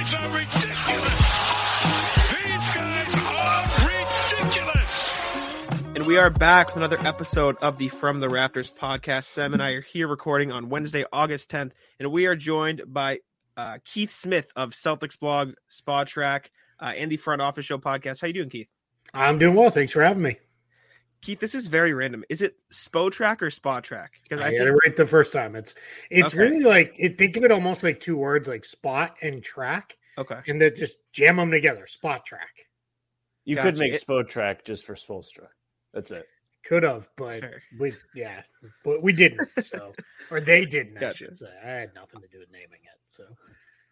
guys are ridiculous. These guys are ridiculous. And we are back with another episode of the From the Rafters podcast. Sam and I are here recording on Wednesday, August 10th, and we are joined by uh, Keith Smith of Celtics blog, Spa Track, uh, and the Front Office Show podcast. How you doing, Keith? I'm doing well. Thanks for having me. Keith, this is very random. Is it Spo Track or Spa Track? Because I, I got it right the first time. It's it's okay. really like it, think of it almost like two words, like spot and track. Okay, and then just jam them together. Spot track. You gotcha. could make Spo Track just for Spoelstra. That's it. Could have, but sure. we yeah, but we didn't. So or they didn't. Gotcha. I should say. I had nothing to do with naming it. So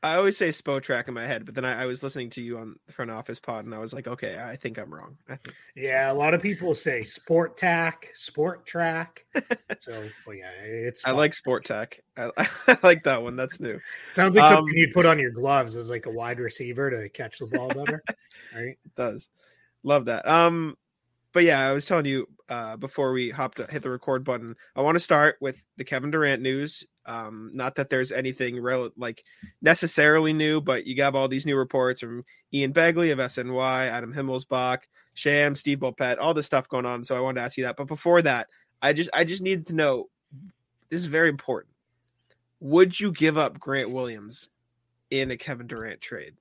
I always say Spo track in my head, but then I, I, was listening to you on the front office pod and I was like, okay, I think I'm wrong. I think yeah, a lot of people say sport tack, sport track. so well, yeah, it's I like sport tack. I, I, like that one. That's new. Sounds like um, something you'd put on your gloves as like a wide receiver to catch the ball better. right? It does. Love that. Um but yeah, I was telling you uh, before we hopped hit the record button. I want to start with the Kevin Durant news. Um, not that there's anything rel- like necessarily new, but you got all these new reports from Ian Begley of SNY, Adam Himmelsbach, Sham, Steve Bulpett, all this stuff going on. So I wanted to ask you that. But before that, I just I just needed to know. This is very important. Would you give up Grant Williams in a Kevin Durant trade?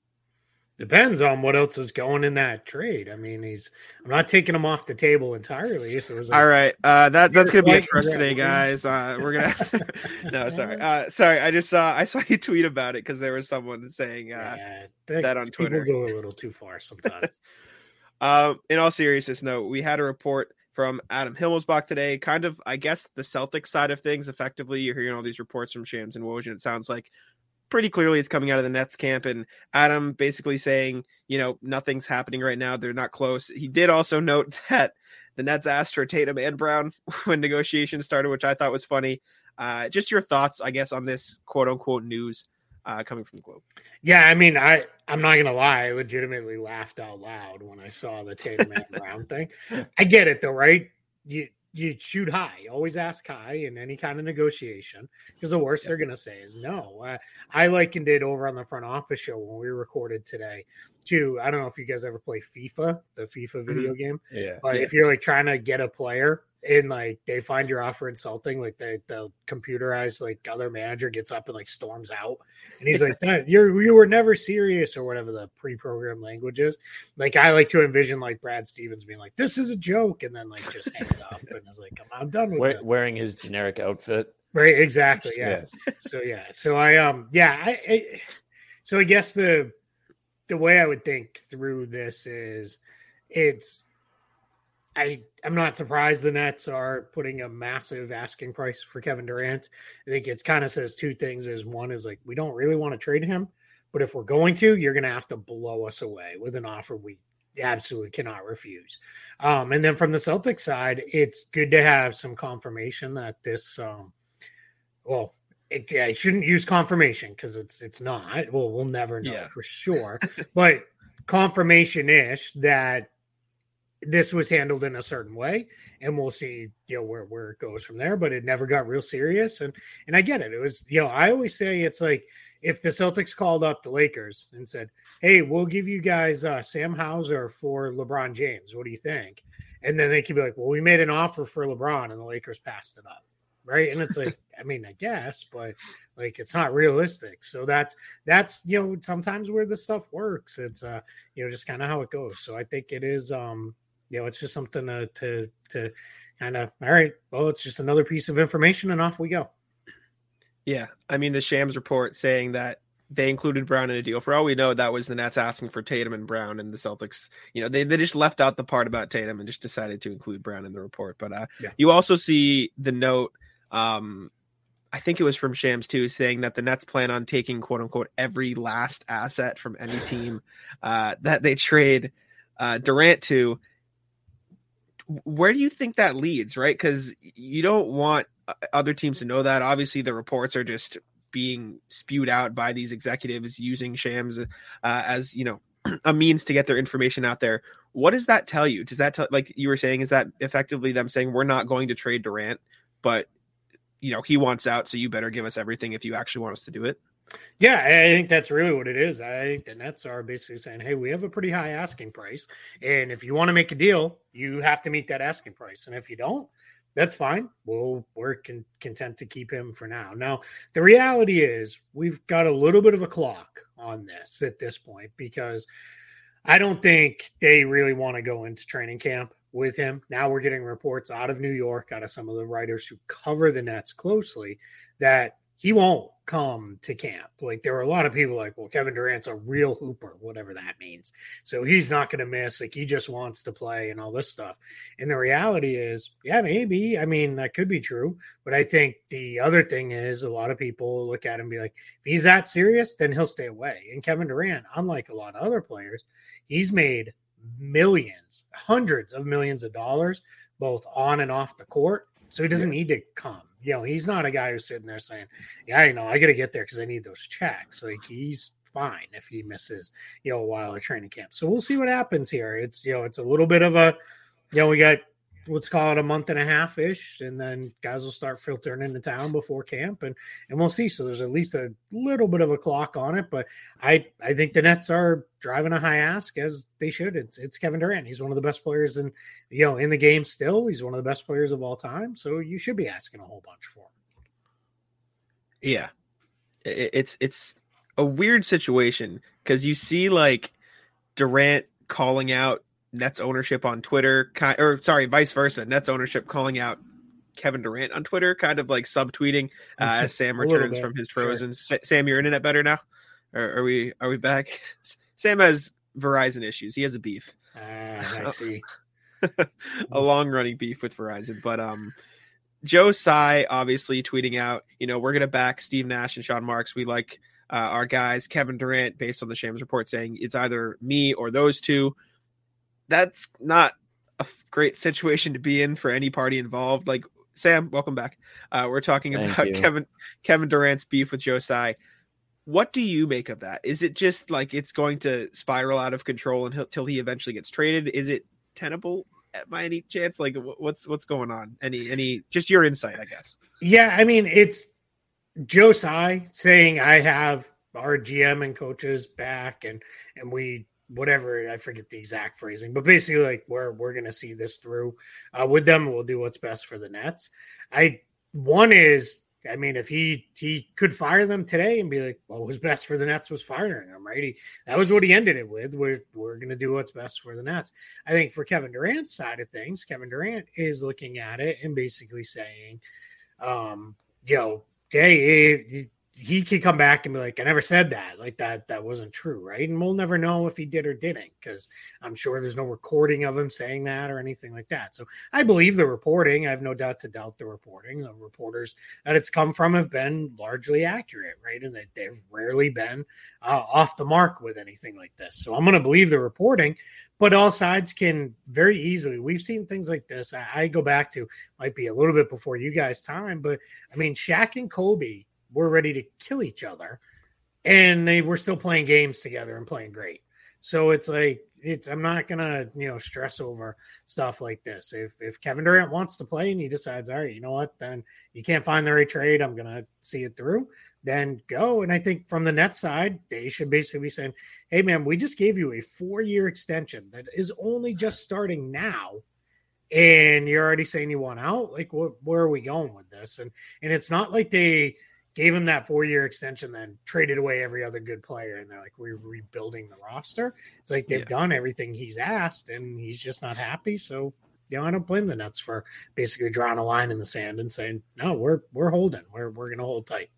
Depends on what else is going in that trade. I mean, he's. I'm not taking him off the table entirely. If it was all right, uh, that that's gonna be it for us today, guys. Uh, we're gonna. To, no, sorry, uh, sorry. I just saw I saw you tweet about it because there was someone saying uh, yeah, that, that on Twitter. People go a little too far sometimes. um, in all seriousness, no, we had a report from Adam Himmelsbach today. Kind of, I guess, the Celtic side of things. Effectively, you're hearing all these reports from Shams and Woj, and it sounds like pretty clearly it's coming out of the Nets camp and Adam basically saying, you know, nothing's happening right now. They're not close. He did also note that the Nets asked for Tatum and Brown when negotiations started, which I thought was funny. Uh, just your thoughts, I guess, on this quote unquote news uh, coming from the Globe. Yeah, I mean, I I'm not gonna lie, I legitimately laughed out loud when I saw the Tatum and Brown thing. I get it though, right? You you shoot high. Always ask high in any kind of negotiation because the worst yeah. they're going to say is no. Uh, I likened it over on the front office show when we recorded today to I don't know if you guys ever play FIFA, the FIFA video mm-hmm. game. Yeah. But yeah. if you're like trying to get a player and like they find your offer insulting, like the the computerized like other manager gets up and like storms out, and he's like, "You're you were never serious" or whatever the pre-programmed language is. Like I like to envision like Brad Stevens being like, "This is a joke," and then like just hangs up and is like, "I'm, I'm done with we- Wearing his generic outfit, right? Exactly. Yeah. yes. So yeah. So I um yeah I, I so I guess the the way I would think through this is it's I I'm not surprised the Nets are putting a massive asking price for Kevin Durant. I think it kind of says two things. Is one is like we don't really want to trade him, but if we're going to, you're going to have to blow us away with an offer we absolutely cannot refuse. Um, and then from the Celtics side, it's good to have some confirmation that this, um, well, it, yeah, I shouldn't use confirmation because it's it's not. Well, we'll never know yeah. for sure, but confirmation ish that this was handled in a certain way and we'll see you know where, where it goes from there but it never got real serious and and i get it. It was you know i always say it's like if the celtics called up the lakers and said hey we'll give you guys uh, sam hauser for lebron james what do you think? And then they could be like well we made an offer for lebron and the lakers passed it up right? And it's like i mean i guess but like it's not realistic. So that's that's you know sometimes where the stuff works. It's uh you know just kind of how it goes. So i think it is um you know, it's just something to to, to kind of all right. Well, it's just another piece of information, and off we go. Yeah, I mean the Shams report saying that they included Brown in a deal. For all we know, that was the Nets asking for Tatum and Brown, and the Celtics, you know, they, they just left out the part about Tatum and just decided to include Brown in the report. But uh, yeah. you also see the note, um, I think it was from Shams too, saying that the Nets plan on taking quote unquote every last asset from any team uh, that they trade uh, Durant to where do you think that leads right? Because you don't want uh, other teams to know that. Obviously the reports are just being spewed out by these executives using shams uh, as you know a means to get their information out there. What does that tell you? Does that tell like you were saying is that effectively them saying we're not going to trade durant but you know he wants out so you better give us everything if you actually want us to do it Yeah, I think that's really what it is. I think the Nets are basically saying, "Hey, we have a pretty high asking price, and if you want to make a deal, you have to meet that asking price. And if you don't, that's fine. We'll we're con- content to keep him for now. Now, the reality is, we've got a little bit of a clock on this at this point because I don't think they really want to go into training camp with him. Now we're getting reports out of New York, out of some of the writers who cover the Nets closely, that he won't come to camp. Like there were a lot of people like, well, Kevin Durant's a real hooper, whatever that means. So he's not going to miss. Like he just wants to play and all this stuff. And the reality is, yeah, maybe. I mean, that could be true. But I think the other thing is a lot of people look at him be like, if he's that serious, then he'll stay away. And Kevin Durant, unlike a lot of other players, he's made millions, hundreds of millions of dollars, both on and off the court. So he doesn't yeah. need to come you know, he's not a guy who's sitting there saying, "Yeah, you know, I got to get there because I need those checks." Like he's fine if he misses, you know, a while of training camp. So we'll see what happens here. It's you know, it's a little bit of a, you know, we got let's call it a month and a half ish, and then guys will start filtering into town before camp, and and we'll see. So there's at least a little bit of a clock on it, but I I think the Nets are driving a high ask as they should. It's it's Kevin Durant. He's one of the best players in you know in the game still. He's one of the best players of all time. So you should be asking a whole bunch for him. Yeah, it's it's a weird situation because you see like Durant calling out Nets ownership on Twitter, or sorry, vice versa. Nets ownership calling out Kevin Durant on Twitter, kind of like subtweeting uh, as Sam returns from his frozen. Sure. Sam, your internet better now? Or are we are we back? Sam has Verizon issues. He has a beef. Uh, I see. a long running beef with Verizon, but um. Joe Tsai obviously tweeting out, you know, we're going to back Steve Nash and Sean Marks. We like uh, our guys. Kevin Durant, based on the Shams report, saying it's either me or those two that's not a great situation to be in for any party involved. Like Sam, welcome back. Uh, we're talking Thank about you. Kevin Kevin Durant's beef with Joe Tsai. What do you make of that? Is it just like it's going to spiral out of control until he eventually gets traded? Is it tenable by any chance? Like what's what's going on? Any any just your insight, I guess. Yeah, I mean it's Joe Tsai saying I have our GM and coaches back and and we whatever I forget the exact phrasing, but basically like we're we're gonna see this through uh, with them. We'll do what's best for the Nets. I one is I mean if he he could fire them today and be like, well, what was best for the Nets was firing them, right? He, that was what he ended it with. We're we're gonna do what's best for the Nets. I think for Kevin Durant's side of things, Kevin Durant is looking at it and basically saying, um, know, hey, he could come back and be like, I never said that. Like that, that wasn't true, right? And we'll never know if he did or didn't, because I'm sure there's no recording of him saying that or anything like that. So I believe the reporting. I have no doubt to doubt the reporting. The reporters that it's come from have been largely accurate, right? And that they've rarely been uh, off the mark with anything like this. So I'm going to believe the reporting, but all sides can very easily. We've seen things like this. I, I go back to might be a little bit before you guys' time, but I mean, Shaq and Kobe were ready to kill each other and they were still playing games together and playing great. So it's like it's I'm not gonna you know stress over stuff like this. If if Kevin Durant wants to play and he decides, all right, you know what, then you can't find the right trade, I'm gonna see it through. Then go. And I think from the net side, they should basically be saying, hey man, we just gave you a four year extension that is only just starting now. And you're already saying you want out. Like, wh- where are we going with this? And and it's not like they gave him that four year extension, then traded away every other good player. And they're like, we're rebuilding the roster. It's like they've yeah. done everything he's asked and he's just not happy. So, you know, I don't blame the Nets for basically drawing a line in the sand and saying, no, we're, we're holding, we're, we're going to hold tight.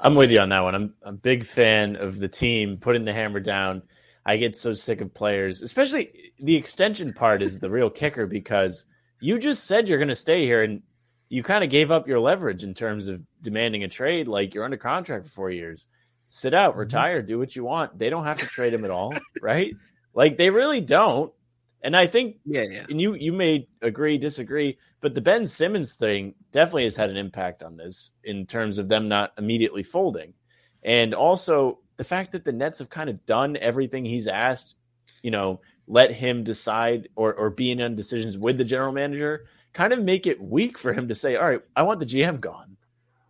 I'm with you on that one. I'm, I'm a big fan of the team putting the hammer down. I get so sick of players, especially the extension part is the real kicker because you just said you're going to stay here and you kind of gave up your leverage in terms of demanding a trade. Like you're under contract for four years. Sit out, mm-hmm. retire, do what you want. They don't have to trade him at all, right? Like they really don't. And I think, yeah, yeah. And you you may agree, disagree, but the Ben Simmons thing definitely has had an impact on this in terms of them not immediately folding, and also the fact that the Nets have kind of done everything he's asked. You know, let him decide or or be in on decisions with the general manager kind of make it weak for him to say, "All right, I want the GM gone."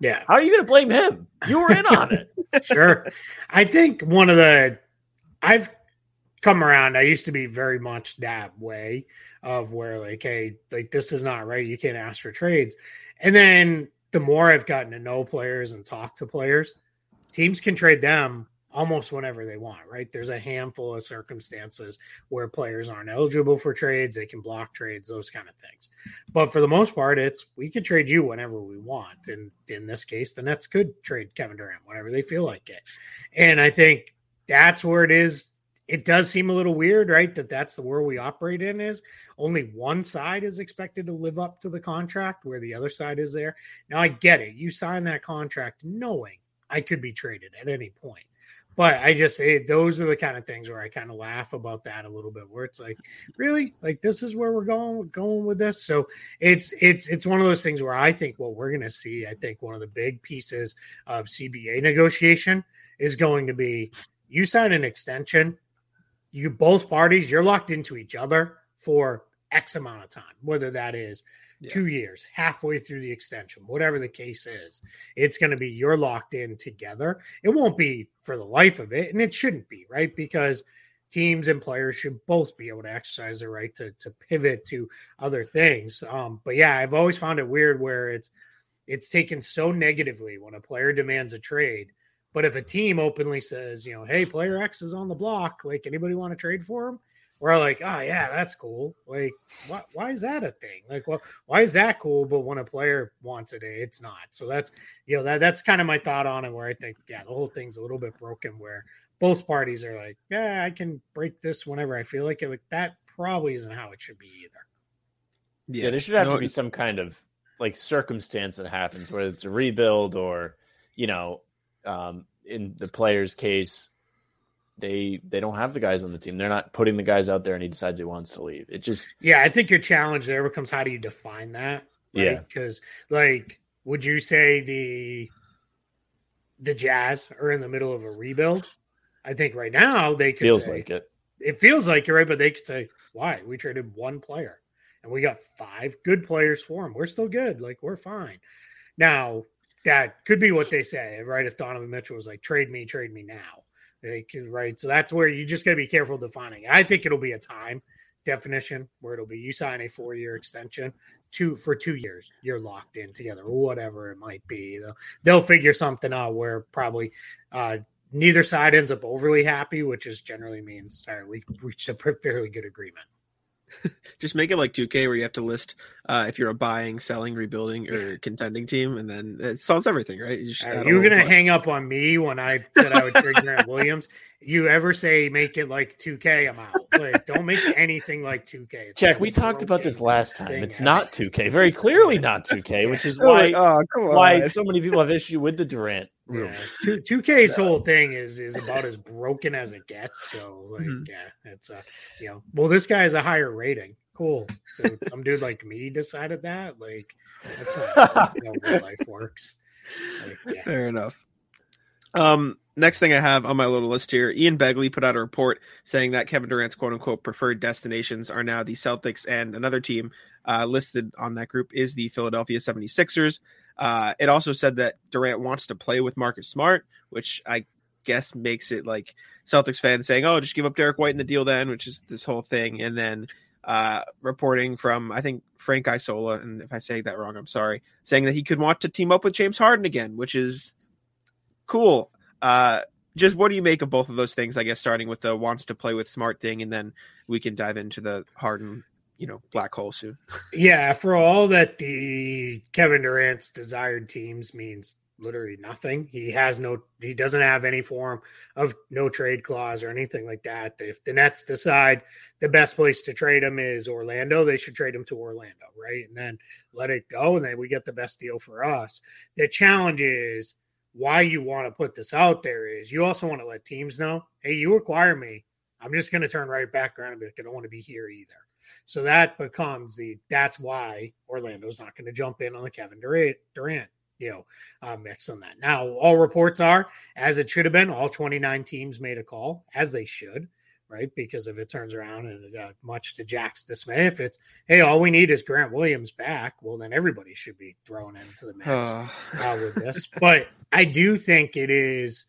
Yeah. How are you going to blame him? You were in on it. sure. I think one of the I've come around. I used to be very much that way of where like, hey, like this is not right. You can't ask for trades. And then the more I've gotten to know players and talk to players, teams can trade them almost whenever they want, right? There's a handful of circumstances where players aren't eligible for trades, they can block trades, those kind of things. But for the most part, it's we could trade you whenever we want. And in this case, the Nets could trade Kevin Durant whenever they feel like it. And I think that's where it is. It does seem a little weird, right? That that's the world we operate in is only one side is expected to live up to the contract where the other side is there. Now I get it. You sign that contract knowing I could be traded at any point but I just it, those are the kind of things where I kind of laugh about that a little bit, where it's like, really, like this is where we're going going with this. So it's it's it's one of those things where I think what we're going to see, I think one of the big pieces of CBA negotiation is going to be you sign an extension, you both parties, you're locked into each other for X amount of time, whether that is yeah. two years, halfway through the extension, whatever the case is. It's going to be you're locked in together. It won't be for the life of it, and it shouldn't be, right? Because teams and players should both be able to exercise their right to, to pivot to other things. Um, but yeah, I've always found it weird where it's it's taken so negatively when a player demands a trade. But if a team openly says, you know, hey, player X is on the block, like anybody want to trade for him? We're like, oh yeah, that's cool. Like, why, why is that a thing? Like, well, why is that cool? But when a player wants it, it's not. So that's you know that that's kind of my thought on it. Where I think, yeah, the whole thing's a little bit broken. Where both parties are like, yeah, I can break this whenever I feel like it. Like that probably isn't how it should be either. Yeah, yeah there should have no, to be some kind of like circumstance that happens, whether it's a rebuild or you know, um, in the player's case, they they don't have the guys on the team. They're not putting the guys out there, and he decides he wants to leave. It just yeah. I think your challenge there becomes how do you define that? Right? Yeah, because like, would you say the the Jazz are in the middle of a rebuild? I think right now they could feels say, like it. It feels like you're right, but they could say why we traded one player and we got five good players for him. We're still good. Like we're fine. Now that could be what they say, right? If Donovan Mitchell was like, trade me, trade me now right. So that's where you just got to be careful defining. I think it'll be a time definition where it'll be you sign a four year extension two for two years you're locked in together whatever it might be they'll, they'll figure something out where probably uh, neither side ends up overly happy which is generally means all right we reached a fairly good agreement just make it like 2K where you have to list uh, if you're a buying, selling, rebuilding, or yeah. contending team, and then it solves everything, right? You are you gonna hang up on me when I said I would trade Grant Williams? You ever say make it like 2K? I'm out. Like, don't make anything like 2K. It's Check. We talked about this last time. It's not 2K. Very clearly not 2K, which is why oh, why so many people have issue with the Durant yeah, two K's whole thing is is about as broken as it gets. So like, mm-hmm. yeah, it's uh, you know, well, this guy has a higher rating. Cool. So some dude like me decided that. Like, that's not how life works. Like, yeah. Fair enough. Um, next thing I have on my little list here, Ian Begley put out a report saying that Kevin Durant's quote unquote preferred destinations are now the Celtics and another team uh, listed on that group is the Philadelphia 76ers. Uh, it also said that Durant wants to play with Marcus Smart, which I guess makes it like Celtics fans saying, "Oh, just give up Derrick White in the deal then," which is this whole thing. And then uh, reporting from I think Frank Isola, and if I say that wrong, I'm sorry, saying that he could want to team up with James Harden again, which is cool. Uh, just what do you make of both of those things? I guess starting with the wants to play with Smart thing, and then we can dive into the Harden you know black hole soon. yeah, for all that the Kevin Durant's desired teams means literally nothing. He has no he doesn't have any form of no trade clause or anything like that. If the Nets decide the best place to trade him is Orlando, they should trade him to Orlando, right? And then let it go and then we get the best deal for us. The challenge is why you want to put this out there is you also want to let teams know, hey, you acquire me. I'm just going to turn right back around and be like, I don't want to be here either. So that becomes the that's why Orlando's not going to jump in on the Kevin Durant, Durant you know, uh, mix on that. Now, all reports are as it should have been. All 29 teams made a call, as they should, right? Because if it turns around and uh, much to Jack's dismay, if it's hey, all we need is Grant Williams back, well, then everybody should be thrown into the mix uh. With this. but I do think it is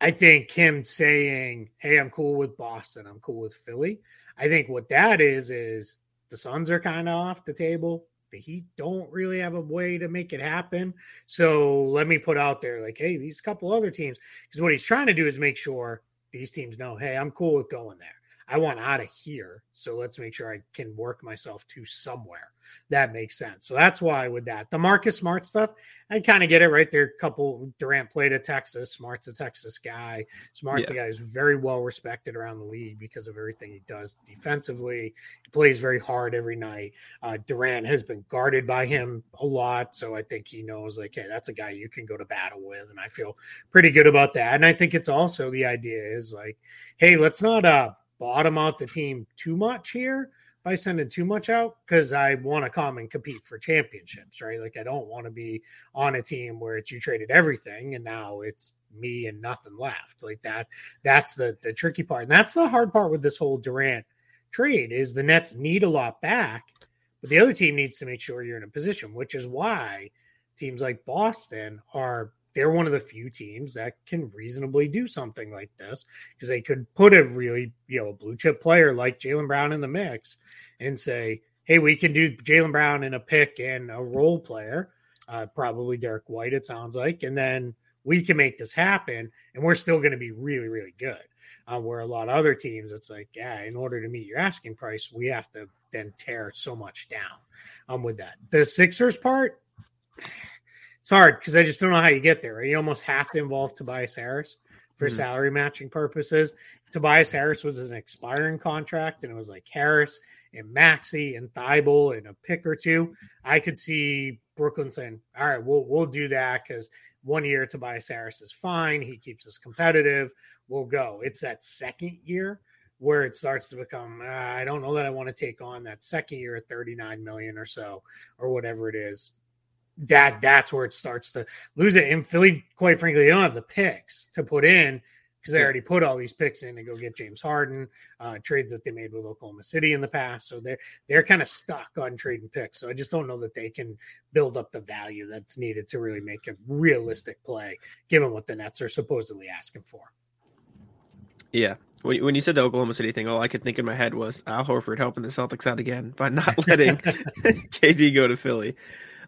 I think him saying, "Hey, I'm cool with Boston. I'm cool with Philly." I think what that is is the Suns are kind of off the table. The Heat don't really have a way to make it happen. So let me put out there, like, hey, these couple other teams, because what he's trying to do is make sure these teams know, hey, I'm cool with going there. I want out of here. So let's make sure I can work myself to somewhere. That makes sense. So that's why with that, the Marcus Smart stuff, I kind of get it right there. A couple Durant played at Texas. Smart's a Texas guy. Smart's yeah. a guy who's very well respected around the league because of everything he does defensively. He plays very hard every night. Uh, Durant has been guarded by him a lot. So I think he knows, like, hey, that's a guy you can go to battle with. And I feel pretty good about that. And I think it's also the idea is like, hey, let's not, uh, bottom out the team too much here by sending too much out because I want to come and compete for championships, right? Like I don't want to be on a team where it's you traded everything and now it's me and nothing left. Like that, that's the the tricky part. And that's the hard part with this whole Durant trade is the Nets need a lot back, but the other team needs to make sure you're in a position, which is why teams like Boston are they're one of the few teams that can reasonably do something like this because they could put a really, you know, a blue chip player like Jaylen Brown in the mix and say, hey, we can do Jaylen Brown in a pick and a role player, uh, probably Derrick White, it sounds like. And then we can make this happen and we're still going to be really, really good. Uh, where a lot of other teams, it's like, yeah, in order to meet your asking price, we have to then tear so much down um, with that. The Sixers part, it's hard because I just don't know how you get there. Right? You almost have to involve Tobias Harris for mm-hmm. salary matching purposes. If Tobias Harris was an expiring contract and it was like Harris and Maxey and Thybulle and a pick or two, I could see Brooklyn saying, "All right, we'll we'll do that because one year Tobias Harris is fine. He keeps us competitive. We'll go." It's that second year where it starts to become uh, I don't know that I want to take on that second year at 39 million or so or whatever it is that that's where it starts to lose it. And Philly, quite frankly, they don't have the picks to put in because they already put all these picks in to go get James Harden, uh, trades that they made with Oklahoma City in the past. So they're they're kind of stuck on trading picks. So I just don't know that they can build up the value that's needed to really make a realistic play, given what the Nets are supposedly asking for. Yeah. When you said the Oklahoma City thing, all I could think in my head was Al Horford helping the Celtics out again by not letting KD go to Philly.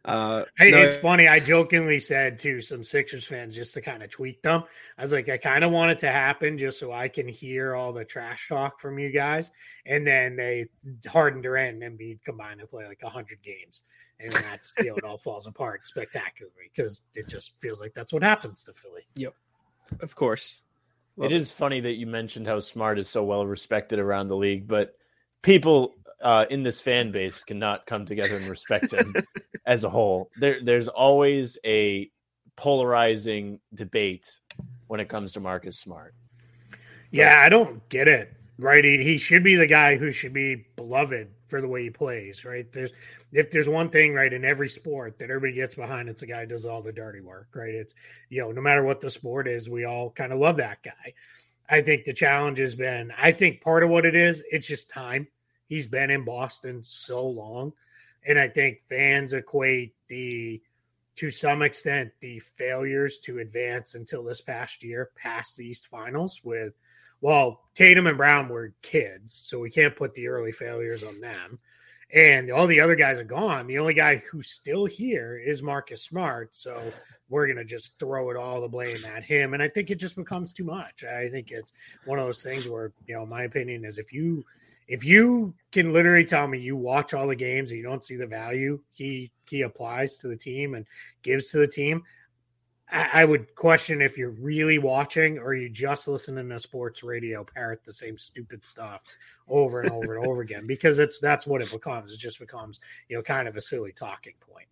Uh, hey, no, it's funny. I jokingly said to some Sixers fans just to kind of tweet them. I was like, I kind of want it to happen just so I can hear all the trash talk from you guys. And then they Harden Durant and Embiid combine to play like hundred games, and that's you know it all falls apart spectacularly because it just feels like that's what happens to Philly. Yep, of course. Love it, it is funny that you mentioned how Smart is so well respected around the league, but people uh, in this fan base cannot come together and respect him as a whole. There, there's always a polarizing debate when it comes to Marcus Smart. Yeah, I don't get it. Right, he, he should be the guy who should be beloved for the way he plays. Right, there's if there's one thing right in every sport that everybody gets behind, it's a guy who does all the dirty work. Right, it's you know no matter what the sport is, we all kind of love that guy. I think the challenge has been. I think part of what it is, it's just time He's been in Boston so long. And I think fans equate the, to some extent, the failures to advance until this past year past the East Finals with, well, Tatum and Brown were kids, so we can't put the early failures on them. And all the other guys are gone. The only guy who's still here is Marcus Smart. So we're going to just throw it all the blame at him. And I think it just becomes too much. I think it's one of those things where, you know, my opinion is if you if you can literally tell me you watch all the games and you don't see the value he he applies to the team and gives to the team, I, I would question if you're really watching or you just listening to sports radio parrot the same stupid stuff over and over and over again because it's that's what it becomes. It just becomes you know kind of a silly talking point.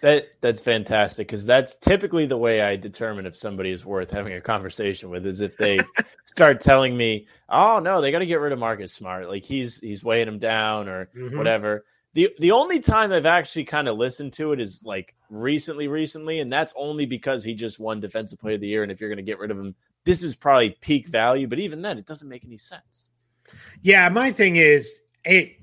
That that's fantastic because that's typically the way I determine if somebody is worth having a conversation with is if they start telling me, "Oh no, they got to get rid of Marcus Smart. Like he's he's weighing him down or mm-hmm. whatever." The the only time I've actually kind of listened to it is like recently, recently, and that's only because he just won Defensive Player of the Year. And if you're going to get rid of him, this is probably peak value. But even then, it doesn't make any sense. Yeah, my thing is it.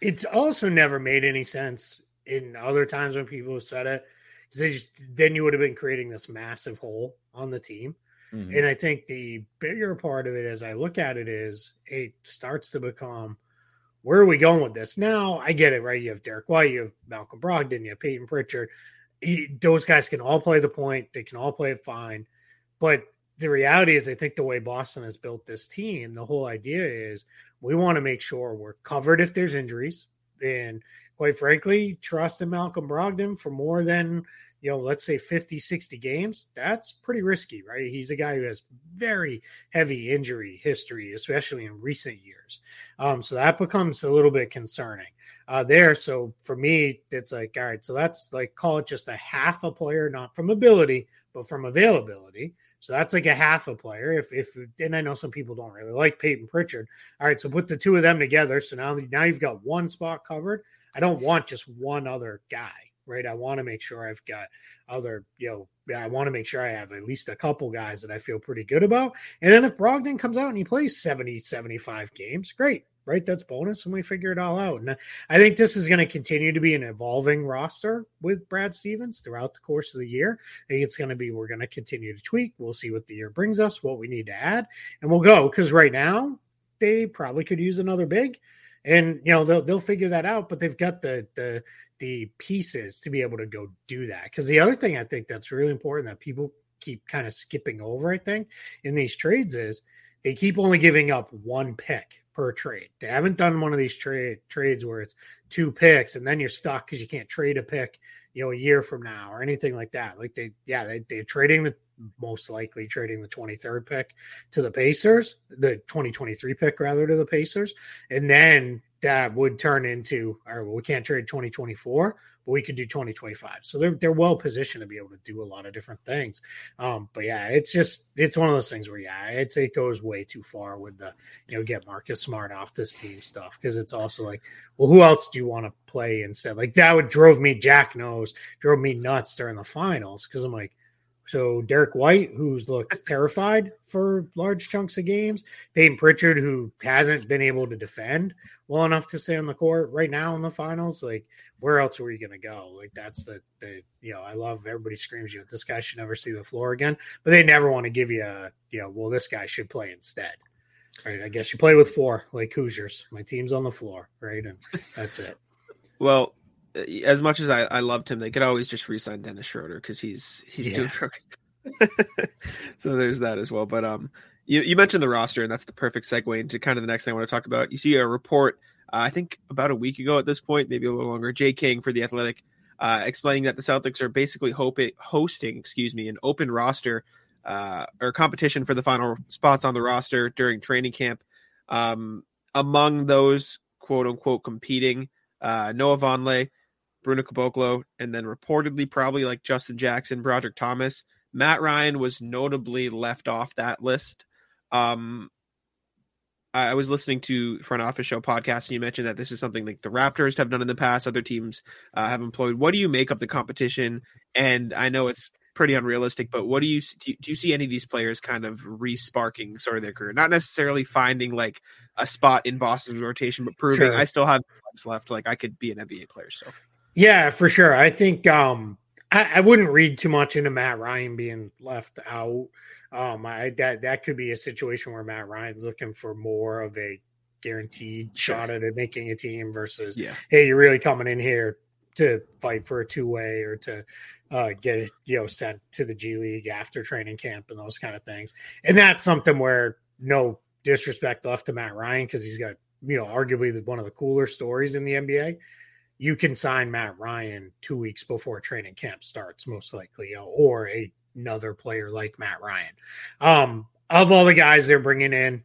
It's also never made any sense in other times when people have said it because they just then you would have been creating this massive hole on the team. Mm-hmm. And I think the bigger part of it, as I look at it, is it starts to become where are we going with this? Now I get it, right? You have Derrick White, you have Malcolm Brogdon, you have Payton Pritchard. He, those guys can all play the point, they can all play it fine. But the reality is, I think the way Boston has built this team, the whole idea is we want to make sure we're covered if there's injuries. And quite frankly, trust in Malcolm Brogdon for more than you know, let's say 50, 60 games, that's pretty risky, right? He's a guy who has very heavy injury history, especially in recent years. Um, so that becomes a little bit concerning uh, there. So for me, it's like, all right, so that's like, call it just a half a player, not from ability, but from availability. So that's like a half a player. If if and I know some people don't really like Payton Pritchard. All right, so put the two of them together. So now now you've got one spot covered. I don't want just one other guy right? I want to make sure I've got other, you know, I want to make sure I have at least a couple guys that I feel pretty good about. And then if Brogdon comes out and he plays 70, 75 games, great, right? That's bonus and we figure it all out. And I think this is going to continue to be an evolving roster with Brad Stevens throughout the course of the year. I think it's going to be, we're going to continue to tweak. We'll see what the year brings us, what we need to add, and we'll go. Because right now, they probably could use another big and you know they'll they'll figure that out but they've got the the the pieces to be able to go do that. Because the other thing i think that's really important that people keep kind of skipping over i think in these trades is they keep only giving up one pick per trade. They haven't done one of these trade trades where it's two picks and then you're stuck because you can't trade a pick you know a year from now or anything like that. Like they yeah they, they're trading the most likely trading the 23rd pick to the Pacers, the 2023 pick rather to the Pacers. And then that would turn into, all right, well, we can't trade 2024, but we could do 2025. So they're they're well positioned to be able to do a lot of different things. Um, but yeah, it's just it's one of those things where yeah, it's it goes way too far with the you know get Marcus Smart off this team stuff because it's also like, well, who else do you want to play instead? Like that would drove me Jack knows drove me nuts during the finals because I'm like so Derrick White, who's looked terrified for large chunks of games, Payton Pritchard, who hasn't been able to defend well enough to stay on the court right now in the finals. Like, where else were you going to go? Like, that's the the you know, I love everybody screams you this guy should never see the floor again, but they never want to give you a you know, well, this guy should play instead. Right. I guess you play with four like Hoosiers. My team's on the floor, right? And that's it. Well, as much as I, I loved him, they could always just re-sign Dennis Schroeder because he's he's yeah. doing so there's that as well. But um, you you mentioned the roster, and that's the perfect segue into kind of the next thing I want to talk about. You see a report, uh, I think about a week ago at this point, maybe a little longer. Jay King for the Athletic, uh, explaining that the Celtics are basically hoping hosting, excuse me, an open roster uh, or competition for the final spots on the roster during training camp. Um, among those quote unquote competing, uh, Noah Vonleh Bruno Caboclo, and then reportedly probably like Justin Jackson, Brodric Thomas. Matt Ryan was notably left off that list. Um, I was listening to front office show podcast, and you mentioned that this is something like the Raptors have done in the past. Other teams uh, have employed. What do you make of the competition? And I know it's pretty unrealistic, but what do you do? You, do you see any of these players kind of re-sparking sort of their career? Not necessarily finding like a spot in Boston's rotation, but proving sure. I still have left. Like I could be an NBA player. So yeah, for sure. I think um, I, I, wouldn't read too much into Matt Ryan being left out. Um, I that that could be a situation where Matt Ryan's looking for more of a guaranteed shot at it making a team versus, yeah. hey, you're really coming in here to fight for a two way or to uh, get it, you know, sent to the G League after training camp and those kind of things. And that's something where no disrespect left to Matt Ryan because he's got, you know, arguably one of the cooler stories in the NBA you can sign Matt Ryan two weeks before training camp starts, most likely, or a, another player like Matt Ryan. Um, of all the guys they're bringing in,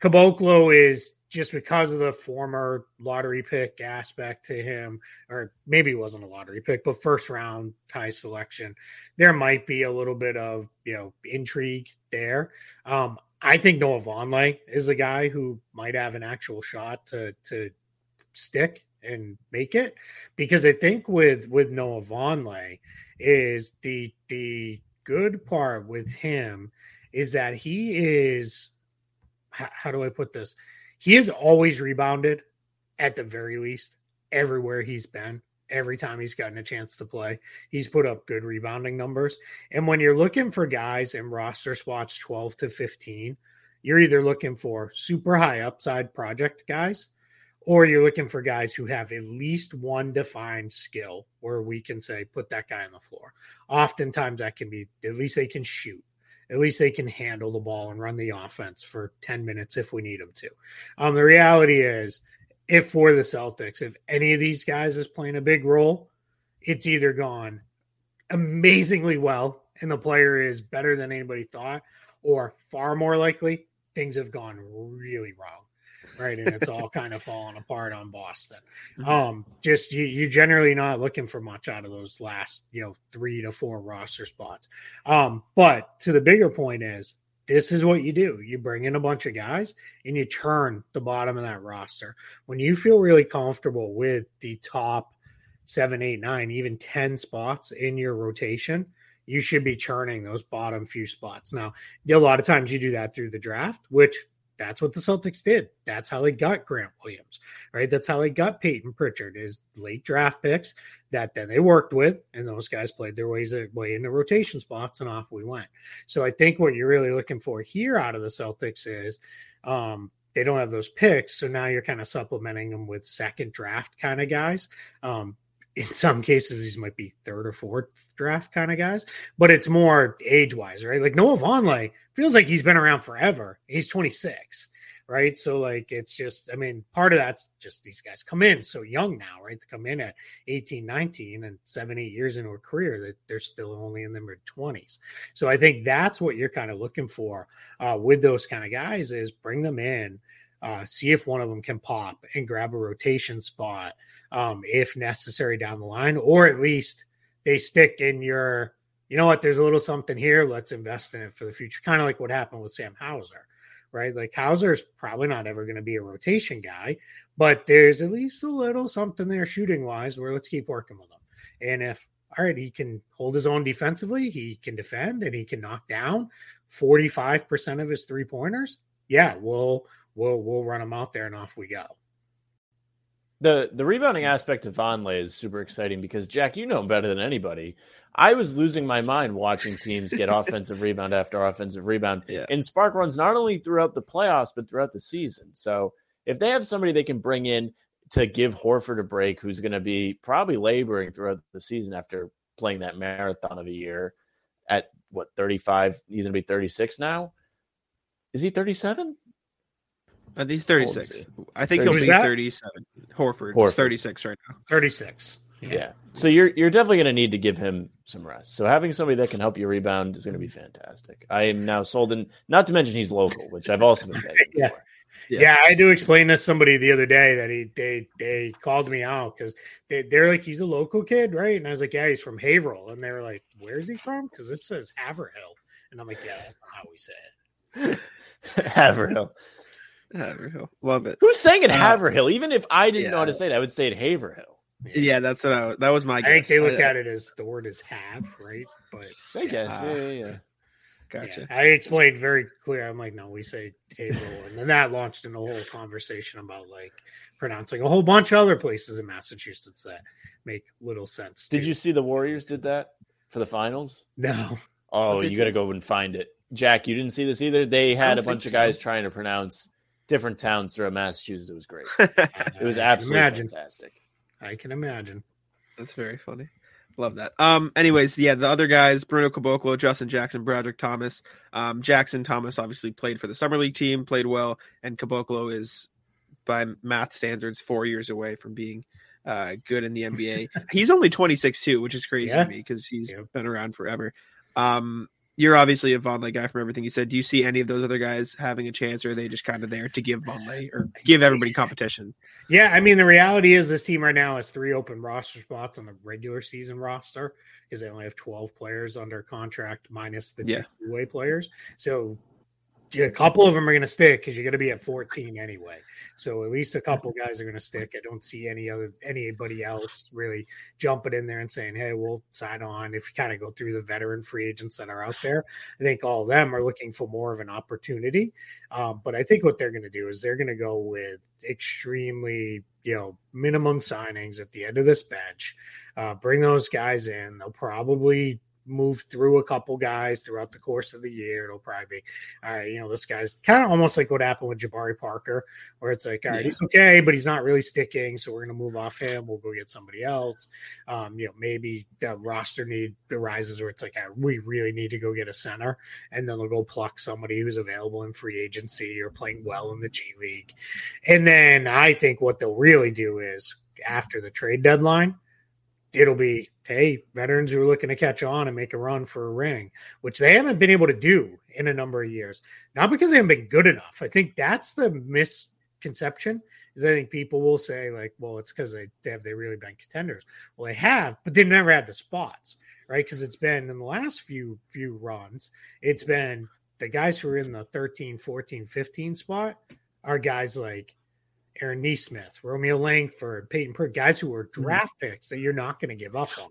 Caboclo is just because of the former lottery pick aspect to him, or maybe it wasn't a lottery pick, but first round tie selection, there might be a little bit of you know intrigue there. Um, I think Noah Vonleh is the guy who might have an actual shot to to stick and make it because I think with with Noah Vonleh is the the good part with him is that he is how, how do I put this? He has always rebounded at the very least everywhere he's been every time he's gotten a chance to play. He's put up good rebounding numbers. And when you're looking for guys in roster spots 12 to 15, you're either looking for super high upside project guys or you're looking for guys who have at least one defined skill where we can say put that guy on the floor. Oftentimes that can be at least they can shoot. At least they can handle the ball and run the offense for 10 minutes if we need them to. Um, the reality is, if for the Celtics, if any of these guys is playing a big role, it's either gone amazingly well and the player is better than anybody thought, or far more likely, things have gone really wrong right? And it's all kind of falling apart on Boston. Mhm. Um, just you, you're generally not looking for much out of those last, you know, three to four roster spots. Um, but to the bigger point is this is what you do. You bring in a bunch of guys and you turn the bottom of that roster. When you feel really comfortable with the top seven, eight, nine, even 10 spots in your rotation, you should be churning those bottom few spots. Now, a lot of times you do that through the draft, which that's what the Celtics did. That's how they got Grant Williams, right? That's how they got Payton Pritchard is late draft picks that then they worked with, and those guys played their ways way into rotation spots, and off we went. So I think what you're really looking for here out of the Celtics is um, they don't have those picks, so now you're kind of supplementing them with second draft kind of guys. Um, in some cases, these might be third or fourth draft kind of guys, but it's more age wise, right? Like Noah Vonleh feels like he's been around forever. He's 26, right? So, like, it's just, I mean, part of that's just these guys come in so young now, right? To come in at 18, 19, and seven, eight years into a career that they're still only in their mid 20s. So, I think that's what you're kind of looking for uh, with those kind of guys is bring them in. Uh, see if one of them can pop and grab a rotation spot um, if necessary down the line, or at least they stick in your, you know what, there's a little something here. Let's invest in it for the future. Kind of like what happened with Sam Hauser, right? Like Hauser is probably not ever going to be a rotation guy, but there's at least a little something there shooting wise where let's keep working with him. And if, all right, he can hold his own defensively, he can defend and he can knock down 45% of his three pointers. Yeah, we'll, we'll, we'll run him out there and off we go. The the rebounding hmm. aspect of Vonleh is super exciting because Jack, you know him better than anybody. I was losing my mind watching teams get offensive rebound after offensive rebound Yeah. in spark runs, not only throughout the playoffs but throughout the season. So if they have somebody they can bring in to give Horford a break, who's going to be probably laboring throughout the season after playing that marathon of a year at what 35, he's going to be 36 now. Is he 37? I think he's How old is 36. I think he'll be 37. Horford, Horford. 36 right now. 36. Yeah. So you're you're definitely going to need to give him some rest. So having somebody that can help you rebound is going to be fantastic. I am now sold in. Not to mention he's local, which I've also been begging Yeah. Yeah. Yeah. I do explain to somebody the other day that he they they called me out because they, they're like he's a local kid, right? And I was like, yeah, he's from Haverhill, and they were like, where's he from? Because this says Haverhill, and I'm like, yeah, that's not how we say it. Haverhill. Haverhill. Love it. Who's saying it Uh, Haverhill? Even if I didn't know how to say it, I would say it Haverhill. Yeah, that's what I, that was my I guess. think they look I- at it as the word is have, right? But I guess. Ah. Yeah, yeah, yeah. Gotcha. yeah, I explained very clear. I'm like, no, we say Haverhill, and then that launched into a whole conversation about like pronouncing a whole bunch of other places in Massachusetts that make little sense. Did too. you see the Warriors did that for the finals? No. Oh, you got to go and find it. Jack, you didn't see this either. They had a bunch of guys so. trying to pronounce different towns throughout Massachusetts. It was great. It It was absolutely imagine. fantastic. I can imagine. That's very funny. Love that. Um. Anyways, yeah, the other guys: Bruno Caboclo, Justin Jackson, Brodric Thomas. Um. Jackson Thomas obviously played for the summer league team, played well, and Caboclo is, by math standards, four years away from being uh good in the NBA. he's only 26 too, which is crazy Yeah. to me because he's Yep. been around forever. Um. You're obviously a Vonleh guy from everything you said. Do you see any of those other guys having a chance, or are they just kind of there to give Vonleh or give everybody competition? Yeah, I mean the reality is this team right now has three open roster spots on the regular season roster because they only have 12 players under contract minus the Yeah. two way players. So a couple of them are going to stick because you're going to be at 14 anyway. So at least a couple guys are going to stick. I don't see any other anybody else really jumping in there and saying, "Hey, we'll sign on." If you kind of go through the veteran free agents that are out there, I think all of them are looking for more of an opportunity. Um, but I think what they're going to do is they're going to go with extremely, you know, minimum signings at the end of this bench. Uh, bring those guys in. They'll probably move through a couple guys throughout the course of the year. It'll probably be all right. You know, this guy's kind of almost like what happened with Jabari Parker, where it's like, all right, yeah. he's okay, but he's not really sticking. So we're going to move off him. We'll go get somebody else. Um, you know, maybe the roster need arises where it's like, right, we really need to go get a center, and then they'll go pluck somebody who's available in free agency or playing well in the G League. And then I think what they'll really do is after the trade deadline it'll be hey veterans who are looking to catch on and make a run for a ring which they haven't been able to do in a number of years not because they haven't been good enough i think that's the misconception is i think people will say like well it's because they, they have they really been contenders well they have but they never had the spots right because it's been in the last few few runs it's been the guys who are in the 13 14 15 spot are guys like Aaron Nesmith, Romeo Langford, Payton Pritchard, guys who were mm-hmm. draft picks that you're not going to give up on.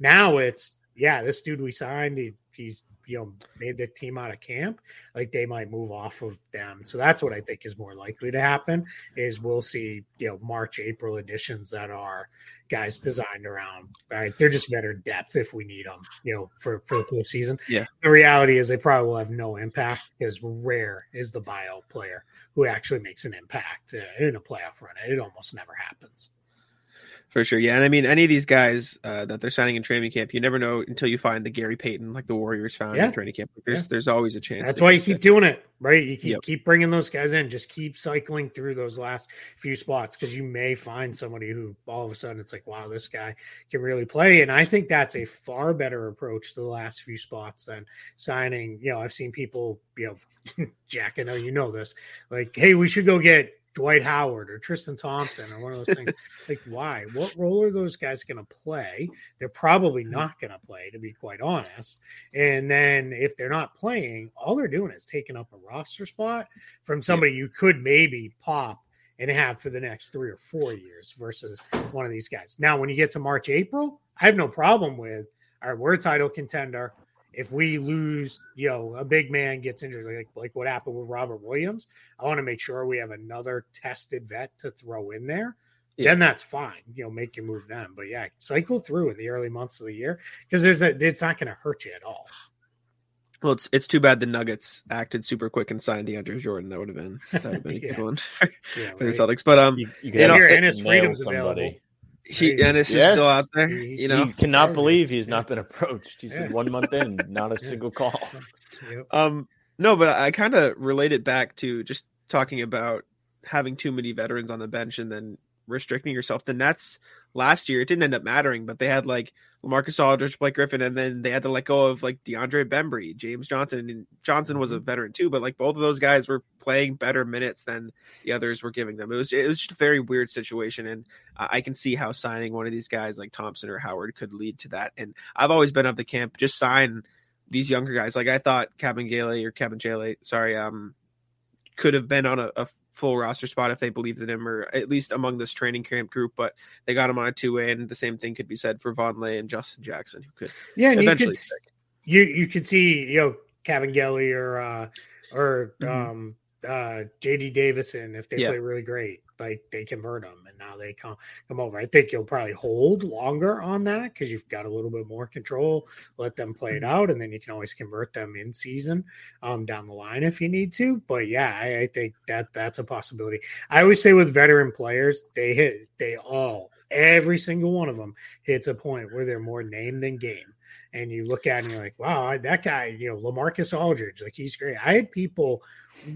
Now it's yeah, this dude we signed, he, he's you know made the team out of camp. Like they might move off of them. So that's what I think is more likely to happen. Is we'll see you know March April editions that are guys designed around right. They're just better depth if we need them. You know for for the postseason. Yeah. The reality is they probably will have no impact because rare is the bio player who actually makes an impact uh, in a playoff run. It almost never happens. For sure, yeah, and I mean any of these guys uh, that they're signing in training camp, you never know until you find the Gary Payton, like the Warriors found yeah. in training camp. There's yeah. there's always a chance. That's why you keep doing it, right? You keep, yep. keep bringing those guys in. Just keep cycling through those last few spots because you may find somebody who all of a sudden it's like, wow, this guy can really play. And I think that's a far better approach to the last few spots than signing. You know, I've seen people, you know, Jack, I know you know this, like, hey, we should go get Dwight Howard or Tristan Thompson or one of those things. like, why? What role are those guys going to play? They're probably mm-hmm. not going to play, to be quite honest. And then if they're not playing, all they're doing is taking up a roster spot from somebody you could maybe pop and have for the next three or four years versus one of these guys. Now, when you get to March, April, I have no problem with, all right, we're a title contender if we lose, you know, a big man gets injured, like like what happened with Robert Williams, I want to make sure we have another tested vet to throw in there. Yeah. Then that's fine. You know, make you move them. But yeah, cycle through in the early months of the year because there's a, it's not going to hurt you at all. Well, it's it's too bad the Nuggets acted super quick and signed DeAndre Jordan. That would have been that would have been a good one for, yeah, right. the Celtics. But um, you, you can hear Enes Freedom's somebody. available. He Enes yes. is still out there. You know, he cannot believe he's not been approached. He's yeah. one month in, not a single call. Yep. Um, no, but I kind of relate it back to just talking about having too many veterans on the bench and then restricting yourself. The Nets last year, it didn't end up mattering, but they had like Lamarcus Aldridge, Blake Griffin, and then they had to let go of like DeAndre Bembry, James Johnson, and Johnson was a mm-hmm. veteran too, but like both of those guys were playing better minutes than the others were giving them. It was it was just a very weird situation, and I can see how signing one of these guys like Thompson or Howard could lead to that. And I've always been of the camp just sign these younger guys. Like I thought Kabengele or Kabengele, sorry, um, could have been on a, a full roster spot if they believed in him, or at least among this training camp group. But they got him on a two way, and the same thing could be said for Vonleh and Justin Jackson, who could yeah, and you could you you could see you know Kabengele or uh, or mm-hmm. um, uh, JD Davison if they yeah. play really great like they convert them and now they come come over. I think you'll probably hold longer on that because you've got a little bit more control. Let them play it mm-hmm. out, and then you can always convert them in season um, down the line if you need to. But yeah, I, I think that that's a possibility. I always say with veteran players, they hit they all every single one of them hits a point where they're more name than game and you look at it and you're like, wow, that guy, you know, Lamarcus Aldridge, like he's great. I had people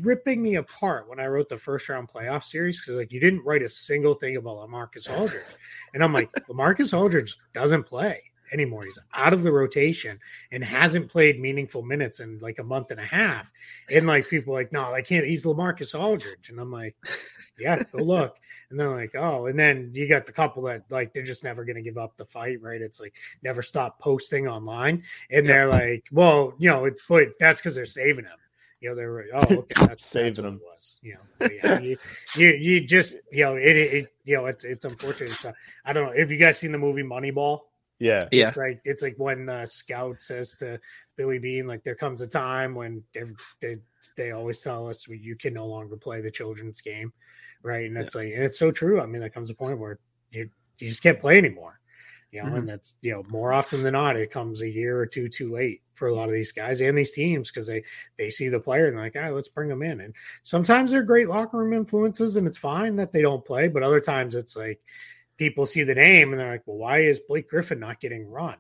ripping me apart when I wrote the first round playoff series because like you didn't write a single thing about Lamarcus Aldridge, and I'm like, Lamarcus Aldridge doesn't play anymore. He's out of the rotation and hasn't played meaningful minutes in like a month and a half. And like people like, no, I can't. He's Lamarcus Aldridge, and I'm like, yeah, go look. And they're like, oh, and then you got the couple that like they're just never going to give up the fight, right? It's like never stop posting online, and they're like, well, you know, it's, but that's because they're saving him You know, they were oh okay, that's Saving them. was. You know, yeah, you, you you just you know it, it you know it's it's unfortunate. It's, uh, I don't know if you guys seen the movie Moneyball. Yeah. Yeah. It's like it's like when uh, Scout says to Billy Beane, like there comes a time when they they, they always tell us you can no longer play the children's game, right? And it's like and it's so true. I mean, there comes a point where you you just can't play anymore, you know. Mhm. And that's you know more often than not, it comes a year or two too late for a lot of these guys and these teams because they they see the player and they're like, ah, let's bring them in. And sometimes they're great locker room influences, and it's fine that they don't play. But other times it's like people see the name and they're like, well, why is Blake Griffin not getting run?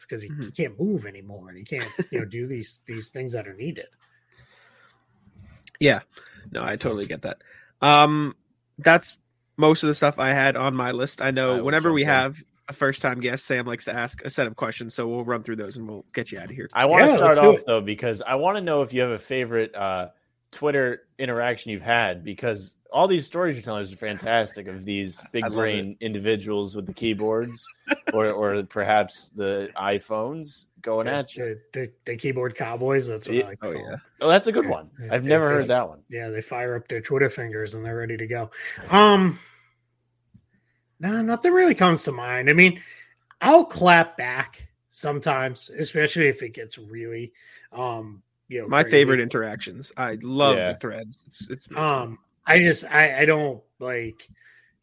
Well, it's because he, he Mhm. can't move anymore and he can't, you know, do these these things that are needed. Yeah. No, I totally get that. Um, that's most of the stuff I had on my list. I I know will whenever we have a first time guest, Sam likes to ask a set of questions, so we'll run through those and we'll get you out of here. I want to Yeah, start off though because I want to know if you have a favorite uh, Twitter interaction you've had because all these stories you're telling us are fantastic of these big brain individuals with the keyboards or or perhaps the iPhones going The, at you. the, the, the keyboard cowboys. That's what Yeah. I like to Oh call yeah. Oh, that's a good one. Yeah, I've they- never they- heard that one. Yeah, they fire up their Twitter fingers and they're ready to go. Um, no, nothing really comes to mind. I mean, I'll clap back sometimes, especially if it gets really, um, you know, My crazy. favorite interactions. I love Yeah. the threads. It's it's amazing. Um, I just I I don't like,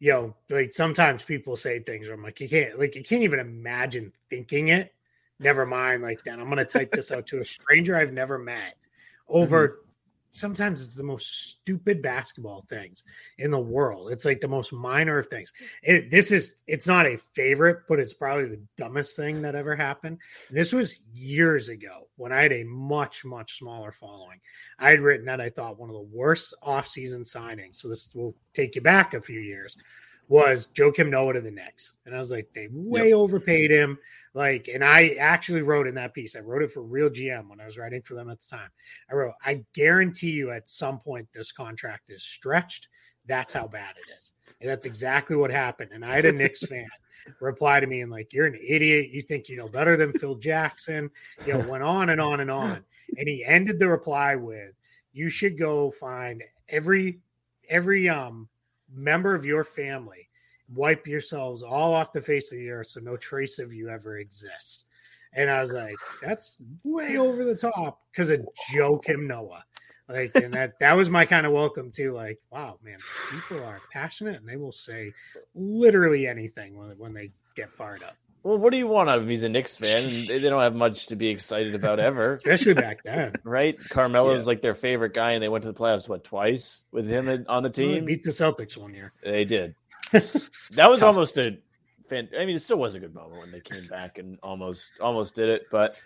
you know, like sometimes people say things where I'm like, you can't like you can't even imagine thinking it. Never mind, like then I'm gonna type this out to a stranger I've never met over. Sometimes it's the most stupid basketball things in the world. It's like the most minor of things. It, this is it's not a favorite, but it's probably the dumbest thing that ever happened. This was years ago when I had a much much smaller following. I had written that I thought one of the worst offseason signings. So this will take you back a few years. Was Joakim Noah to the Knicks, and I was like, they way overpaid him. Like, and I actually wrote in that piece. I wrote it for Real GM when I was writing for them at the time. I wrote, I guarantee you, at some point, this contract is stretched. That's how bad it is, and that's exactly what happened. And I had a Knicks fan reply to me and like, "You're an idiot. You think you know better than Phil Jackson." You know, went on and on and on. And he ended the reply with, "You should go find every every um member of your family, wipe yourselves all off the face of the earth so no trace of you ever exists." And I was like, "That's way over the top because of Joakim Noah." Like, and that that was my kind of welcome to like, wow, man, people are passionate and they will say literally anything when when they get fired up, Well, what do you want out of him? He's a Knicks fan, they they don't have much to be excited about ever, especially back then. right? Carmelo's like their favorite guy, and they went to the playoffs what twice with him on the Well, they team. beat the Celtics one year. They did. That was almost a fan. I mean, it still was a good moment when they came back and almost almost did it. But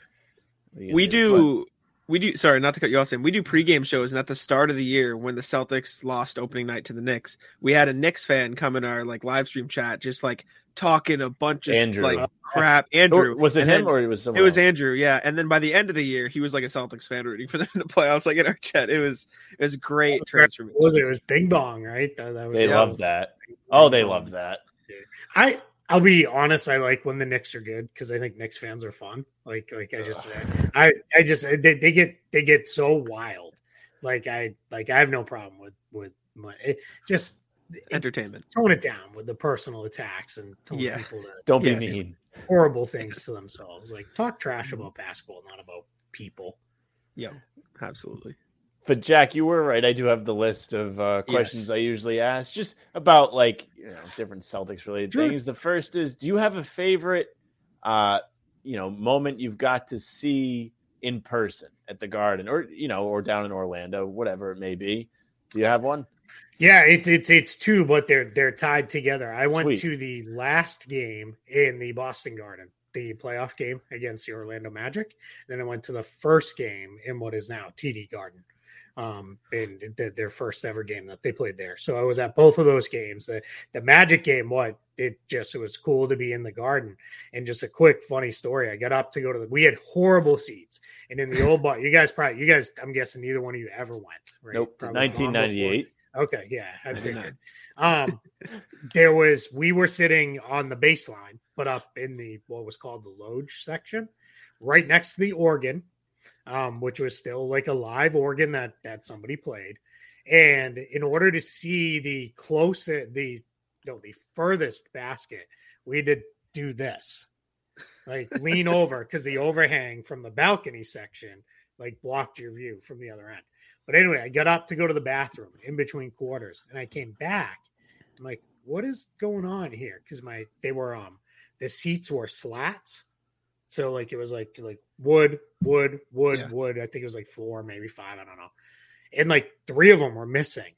what are you we do? do we do sorry not to cut you off Sam. we do pregame shows and at the start of the year when the celtics lost opening night to the knicks we had a knicks fan come in our like live stream chat just like talking a bunch of Andrew. like uh, crap Or andrew was it And him then- or it was someone? it was else? andrew yeah and then by the end of the year he was like a celtics fan rooting for them in the playoffs like in our chat it was it was great What transformation was it? It was Bing Bong, right? That, that was They yeah. loved that. Oh, they loved that. I I'll be honest. I like when the Knicks are good because I think Knicks fans are fun. Like like I just I I just they, they get they get so wild. Like I like I have no problem with with my it, just it, entertainment tone it down with the personal attacks and telling Yeah. people that Don't be Yeah. mean. horrible things to themselves. Like talk trash about basketball, not about people. yeah absolutely But Jack, you were right. I do have the list of uh, questions Yes. I usually ask, just about like you know different Celtics related Sure. things. The first is, do you have a favorite, uh, you know, moment you've got to see in person at the Garden, or you know, or down in Orlando, whatever it may be? Do you have one? Yeah, it's it's it's two, but they're they're tied together. I went Sweet. to the last game in the Boston Garden, the playoff game against the Orlando Magic. Then I went to the first game in what is now TD Garden, um, th- their first ever game that they played there. So I was at both of those games. The the Magic game, what it just it was cool to be in the Garden. And just a quick funny story. I got up to go to the. We had horrible seats, and in the old bar, you guys probably you guys. I'm guessing neither one of you ever went. Right? Nope. Probably long before. 1998. Okay, yeah, I I figured. Um, there was we were sitting on the baseline, but up in the what was called the loge section, right next to the organ. um, which was still like a live organ that that somebody played. And in order to see the closest, the no, the furthest basket, we had to do this, like lean over because the overhang from the balcony section like blocked your view from the other end. But anyway, I got up to go to the bathroom in between quarters, and I came back. I'm like, what is going on here? Because my they were um the seats were slats. So like it was like like wood, wood, wood, Yeah. wood. I think it was like four, maybe five. I don't know. And like three of them were missing.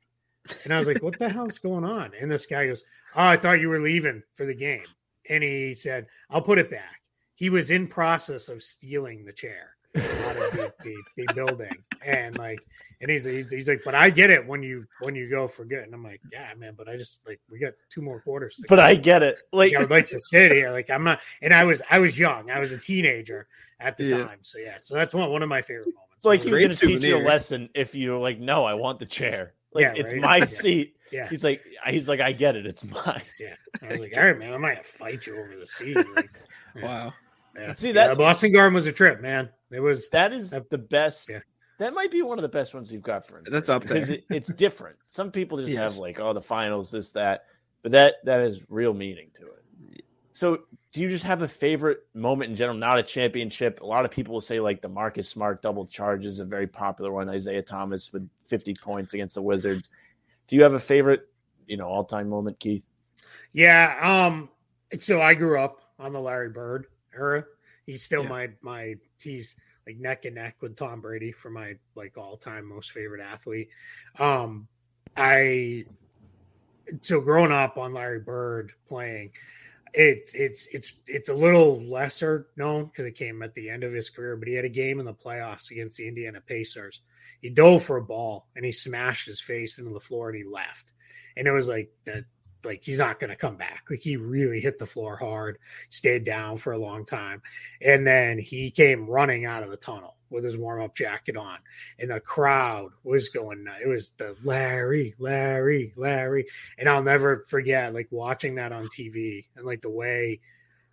And I was like, what the hell's going on? And this guy goes, Oh, I thought you were leaving for the game. And he said, I'll put it back. He was in process of stealing the chair the, the, the building. And like, and he's, he's he's like, but I get it when you when you go for good. And I'm like, yeah, man, but I just like we got two more quarters. to But go. I get it. Like Like, I would like to sit here. Like I'm not, and I was I was young. I was a teenager at the Yeah. time. So yeah, so that's one one of my favorite moments. it's like he was going to teach you a lesson if you're like, no, I want the chair. Like Yeah, it's right. my Yeah. seat. yeah, He's like, he's like, I get it. It's mine. yeah. I was like, all right, man, I might fight you over the seat. Like, yeah. Wow. Yeah. See, Yeah, that's- Boston Garden was a trip, man. It was That is That- the best. Yeah. That might be one of the best ones we've got for. That's up there. because it, it's different. Some people just have like, oh, the finals, this, that, but that that has real meaning to it. So, do you just have a favorite moment in general? Not a championship. A lot of people will say like the Marcus Smart double charge is a very popular one. Isaiah Thomas with 50 points against the Wizards. Do you have a favorite, you know, all time moment, Keith? Yeah. Um. So I grew up on the Larry Bird era. He's still Yeah. my my. He's like neck and neck with Tom Brady for my like all time most favorite athlete. Um. I. So growing up on Larry Bird playing, it it's it's it's a little lesser known because it came at the end of his career. But he had a game in the playoffs against the Indiana Pacers. He dove for a ball and he smashed his face into the floor and he left. And it was like that like he's not going to come back. Like he really hit the floor hard, stayed down for a long time, and then he came running out of the tunnel with his warm up jacket on, and the crowd was going. It was the Larry, Larry, Larry, and I'll never forget like watching that on TV and like the way.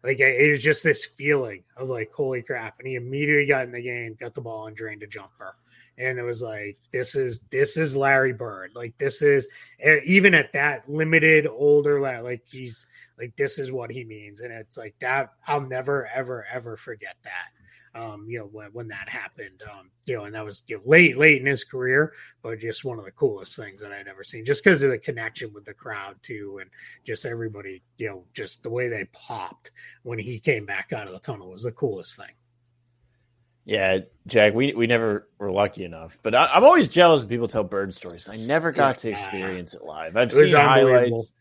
Like it was just this feeling of like holy crap, and he immediately got in the game, got the ball, and drained a jumper, and it was like this is this is Larry Bird, like this is eh, even at that limited older like he's like this is what he means. And it's like that i'll never ever ever forget that um you know when, when that happened um you know and that was you know, late late in his career but just one of the coolest things that i'd ever seen just because of the connection with the crowd too and just everybody you know just the way they popped when he came back out of the tunnel was the coolest thing Yeah, Jack, we we never were lucky enough, but I, I'm always jealous when people tell bird stories. I never got to experience it live. I've It seen highlights.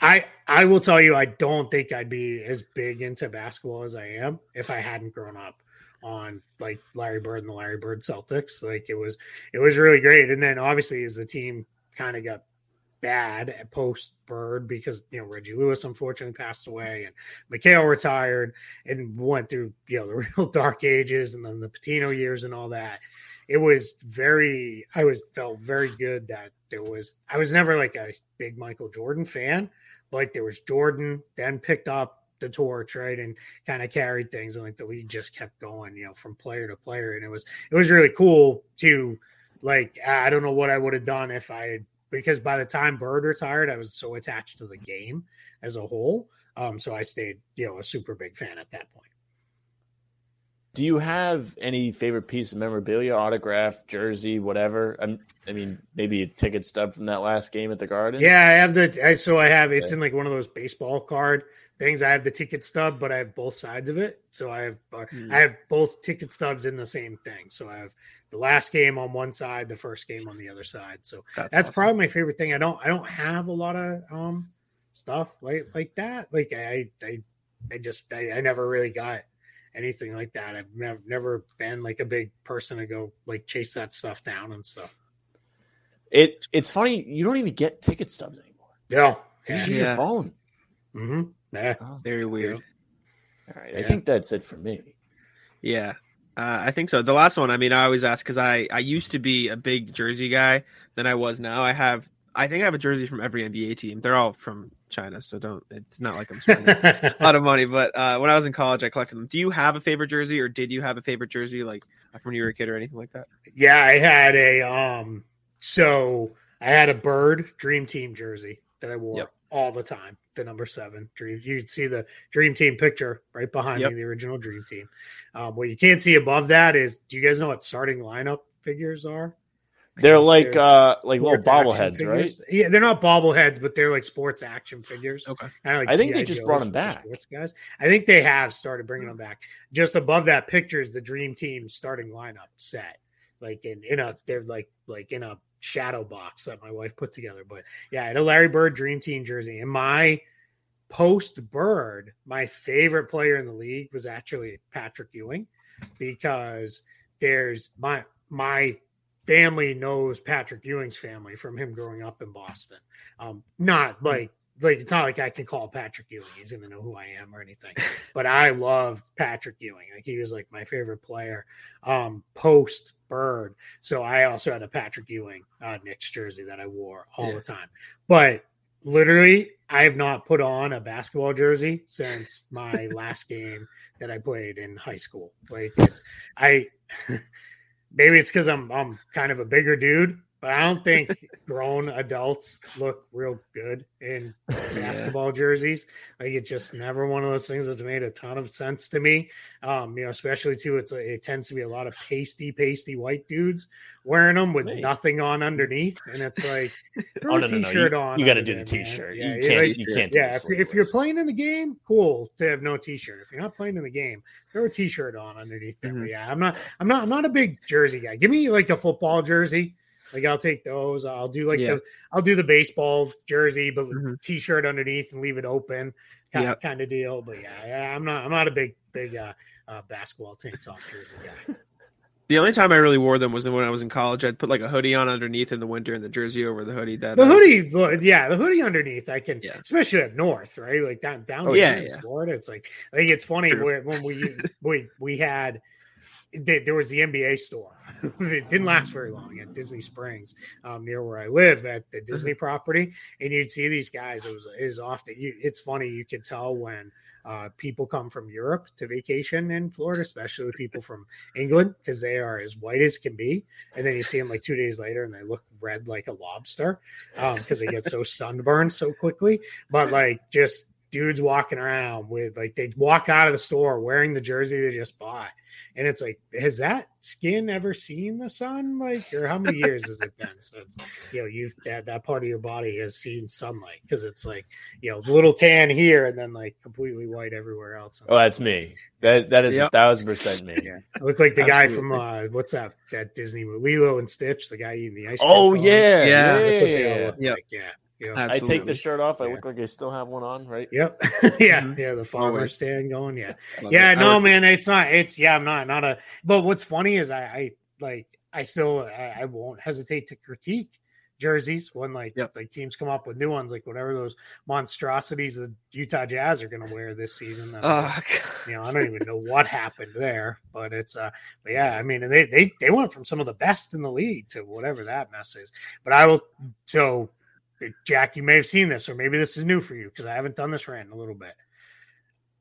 I I will tell you, I don't think I'd be as big into basketball as I am if I hadn't grown up on like Larry Bird and the Larry Bird Celtics. Like it was it was really great. And then obviously as the team kind of got bad at post Bird because you know Reggie Lewis unfortunately passed away and McHale retired and went through you know the real dark ages and then the Pitino years and all that. It was very I was felt very good that there was I was never like a big Michael Jordan fan, but like there was Jordan, then picked up the torch, right, and kind of carried things, and like the league just kept going, you know, from player to player, and it was it was really cool to like I don't know what I would have done if I had because by the time Bird retired, I was so attached to the game as a whole, um, so I stayed, you know, a super big fan at that point. Do you have any favorite piece of memorabilia, autograph, jersey, whatever? I'm, I mean, maybe a ticket stub from that last game at the Garden. Yeah, I have the I, so I have it's in like one of those baseball card things. I have the ticket stub, but I have both sides of it. So I have uh, Hmm. I have both ticket stubs in the same thing. So I have the last game on one side, the first game on the other side. So That's, that's awesome. probably my favorite thing. I don't I don't have a lot of um stuff like like that. Like I I I just I, I never really got anything like that. I've never never been like a big person to go like chase that stuff down and stuff. It it's funny you don't even get ticket stubs anymore. Yeah. You Yeah. use Yeah. your phone. Mm-hmm. Yeah. Oh, very weird. all right, I think that's it for me. Yeah, uh, I think so. The last one, I mean, I always ask because I I used to be a big jersey guy than I was now. I have, I think I have a jersey from every NBA team. They're all from China, so don't. It's not like I'm spending a lot of money. But uh, when I was in college, I collected them. Do you have a favorite jersey, or did you have a favorite jersey like from when you were a kid or anything like that? Yeah, I had a um so I had a bird dream team jersey that I wore Yep. all the time. The number seven dream. You'd see the dream team picture right behind Yep. me, the original dream team. Um, what you can't see above that is do you guys know what starting lineup figures are? They're like They're uh like little bobbleheads, right? Yeah, they're not bobbleheads, but they're like sports action figures. Okay. Like I think they just Joes brought 'em for back. Sports guys. I think they have started bringing them back. Just above that picture is the Dream Team starting lineup set, like in in a they're like like in a shadow box that my wife put together. But yeah, I had a Larry Bird Dream Team jersey, and my post Bird, my favorite player in the league was actually Patrick Ewing, because there's my my family knows Patrick Ewing's family from him growing up in Boston. Um, not like like it's not like I can call Patrick Ewing. He's gonna know who I am or anything. But I love Patrick Ewing. Like he was like my favorite player. Um, post Bird. So I also had a Patrick Ewing uh, Knicks jersey that I wore all Yeah. the time. But literally, I have not put on a basketball jersey since my last game that I played in high school. Like it's I maybe it's because I'm I'm kind of a bigger dude, but I don't think grown adults look real good in basketball jerseys. Like it's just never one of those things that's made a ton of sense to me. Um, you know, especially too, it's a, it tends to be a lot of pasty, pasty white dudes wearing them with nothing on underneath, and it's like throw Oh a no, no, no! t-shirt You, on. you got to do the t-shirt. Yeah, you can't. like- you can't. Do yeah, if, if you're playing in the game, cool to have no t-shirt. If you're not playing in the game, throw a t-shirt on underneath Mhm. yeah, I'm not, I'm not, I'm not a big jersey guy. Give me like a football jersey. Like I'll take those. I'll do like Yeah. the, I'll do the baseball jersey, but Mhm. t-shirt underneath and leave it open, kind, Yep. kind of deal. But yeah, yeah, I'm not, I'm not a big, big uh, uh basketball tank top jersey guy. The only time I really wore them was when I was in college. I'd put like a hoodie on underneath in the winter and the jersey over the hoodie. That The that was- hoodie, yeah, the hoodie underneath, I can, Yeah. especially up north, right? Like down down Oh, here yeah, in yeah. Florida. It's like I think it's funny where, when we we we had there there was the NBA store. it didn't last very long at Disney Springs, um, near where I live at the Disney property, and you'd see these guys. It was it was often. You, it's funny you could tell when uh, people come from Europe to vacation in Florida, especially people from England, because they are as white as can be. And then you see them like two days later, and they look red like a lobster because they get so sunburned so quickly. But like just dudes walking around with like they walk out of the store wearing the jersey they just bought, and it's like, has that skin ever seen the sun? Like, or how many years has it been since you know you've that that part of your body has seen sunlight? Because it's like you know little tan here and then like completely white everywhere else. Oh, that's me. That that is Yep. a thousand percent me. Yeah, I look like the guy from uh, what's that? That Disney movie, Lilo and Stitch, the guy eating the ice. cream Oh cone. yeah, Yeah, that's what they all yeah. look Yep. like. Yeah, yeah. I take the shirt off. I Yeah. look like I still have one on, right? Yep. yeah. Mhm. Yeah. The farmer Always. stand going. Yeah. Love Yeah. it. No, worked- man. It's not. It's yeah. I'm not. Not a. But what's funny is I, I like. I still. I, I won't hesitate to critique jerseys when like Yep. like teams come up with new ones, like whatever those monstrosities the Utah Jazz are going to wear this season. that Oh, you know, I don't even know what happened there, but it's uh, but yeah, I mean, and they they they went from some of the best in the league to whatever that mess is. But I will. So, Jack, you may have seen this, or maybe this is new for you because I haven't done this rant in a little bit.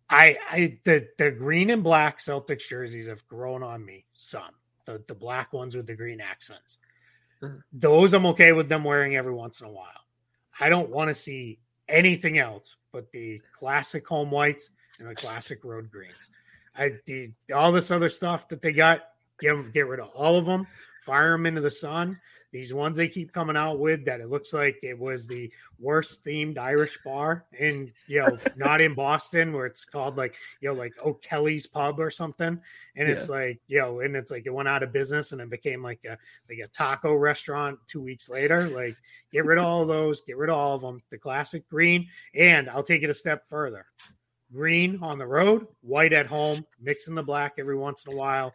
I I the the green and black Celtics jerseys have grown on me some. The the black ones with the green accents. Mhm. Those I'm okay with them wearing every once in a while. I don't want to see anything else but the classic home whites and the classic road greens. I the all this other stuff that they got, get 'em- get rid of all of them, fire them into the sun. These ones they keep coming out with that it looks like it was the worst themed Irish bar in you know not in Boston where it's called like you know like O'Kelly's Pub or something, and it's like you know and it's like it went out of business and it became like a like a taco restaurant two weeks later. Like get rid of all those, get rid of all of them. The classic green, and I'll take it a step further green on the road, white at home, mixing the black every once in a while.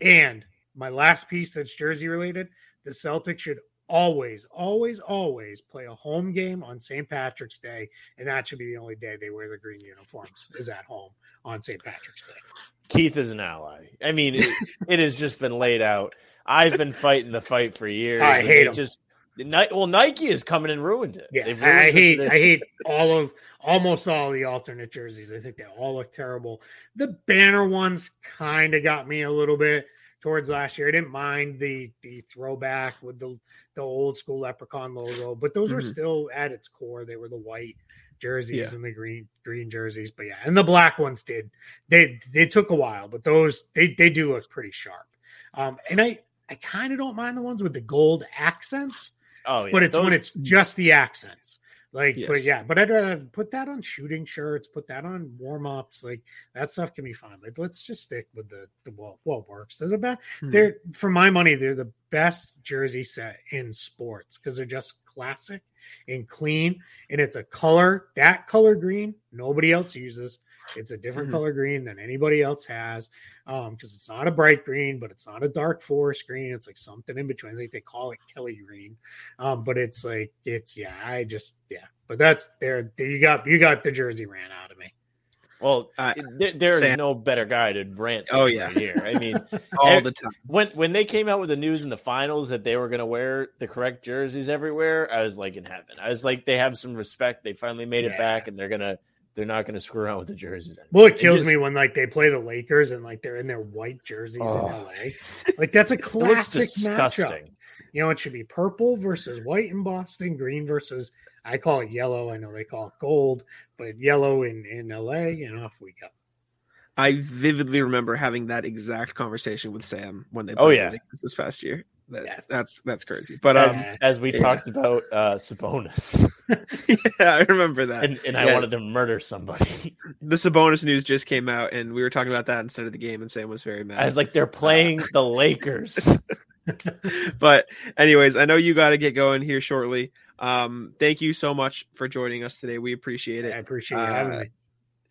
And my last piece that's jersey related the Celtics should always, always, always play a home game on St. Patrick's Day. And that should be the only day they wear the green uniforms, is at home on St. Patrick's Day. Keith is an ally. I mean, it, it has just been laid out. I've been fighting the fight for years. I hate. Just well, Nike is coming and ruined it. Yeah, I, I ruined the hate I hate all of almost all the alternate jerseys. I think they all look terrible. The banner ones kind of got me a little bit towards last year. I didn't mind the the throwback with the the old school leprechaun logo, but those were Mhm. still at its core. They were the white jerseys Yeah. and the green green jerseys. But yeah, and the black ones did. They they took a while, but those they they do look pretty sharp. Um, and I I kind of don't mind the ones with the gold accents, Oh, yeah. but it's when it's just the accents. Like, but yeah, but I'd uh, put that on shooting shirts, put that on warm ups. Like that stuff can be fine. Like, let's just stick with the the what, what works. They're the best. Hmm. They're for my money, they're the best jersey set in sports because they're just classic and clean, and it's a color that color green nobody else uses. It's a different Mhm. color green than anybody else has, um, because it's not a bright green, but it's not a dark forest green. It's like something in between. I think they call it Kelly green, um, but it's like it's yeah. I just yeah, but that's there. You got you got the jersey ran out of me. Well, Uh, there, there is no better guy to rant. Oh, yeah. here. I mean, all and- the time. when when they came out with the news in the finals that they were going to wear the correct jerseys everywhere, I was like in heaven. I was like, they have some respect. They finally made it Yeah. back, and they're gonna they're not going to screw around with the jerseys. Anymore. Well, it kills just- me when like they play the Lakers and like they're in their white jerseys Oh. in LA. Like that's a It looks classic matchup. disgusting. You know, it should be purple versus white in Boston, green versus I call it yellow. I know they call it gold, but yellow in in LA, and off we go. I vividly remember having that exact conversation with Sam when they Oh, yeah. the Lakers this past year. Yeah. That's that's crazy. But um, As, as we yeah. talked about uh, Sabonis, yeah, I remember that. and, and I Yeah. wanted to murder somebody. the Sabonis news just came out, and we were talking about that instead of the game, and Sam was very mad. I was like, they're playing the Lakers. but anyways, I know you got to get going here shortly. Um, thank you so much for joining us today. We appreciate it. I appreciate you having Uh, me.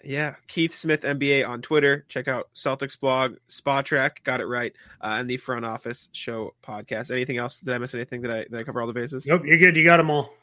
Yeah, Keith Smith NBA on Twitter. Check out Celtics blog, Spotrac, got it right, uh, and the Front Office Show podcast. Anything else? Did I miss anything? Did I did I cover all the bases? Nope, you're good. You got them all.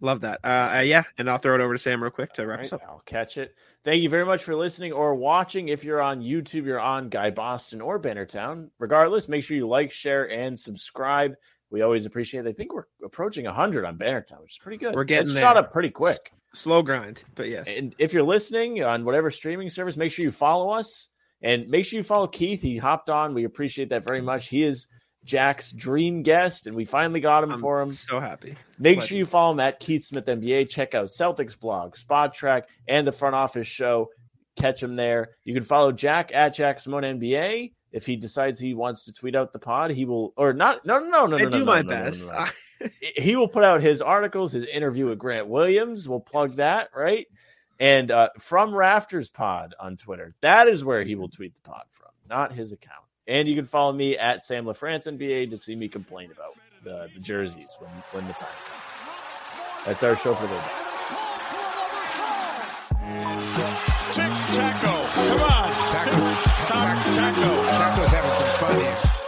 Love that. Uh, uh, yeah, and I'll throw it over to Sam real quick to wrap us Right, up. I'll catch it. Thank you very much for listening or watching. If you're on YouTube, you're on Guy Boston or Bannertown. Regardless, make sure you like, share, and subscribe. We always appreciate it. I think we're approaching 100 on Bannertown, which is pretty good. We're getting there. shot up pretty quick. Slow grind, but yes. And if you're listening on whatever streaming service, make sure you follow us and make sure you follow Keith. He hopped on. We appreciate that very much. He is Jack's dream guest, and we finally got him I'm for him. so happy. Make sure you follow him at Keith Smith NBA. Check out Celtics blog, Spotrac, and the Front Office Show. Catch him there. You can follow Jack at Jack Simone NBA. If he decides he wants to tweet out the pod, he will, or not. No, no, no, no. I no, do no, my no, no, no, best. no, no. he will put out his articles, his interview with Grant Williams. We'll plug that, right? And uh, from Rafters Pod on Twitter. That is where he will tweet the pod from, not his account. And you can follow me at Sam LaFrance NBA to see me complain about the, the jerseys when, when the time comes. That's our show for the day. Tic Taco. Come on. Taco. Taco's having some fun here.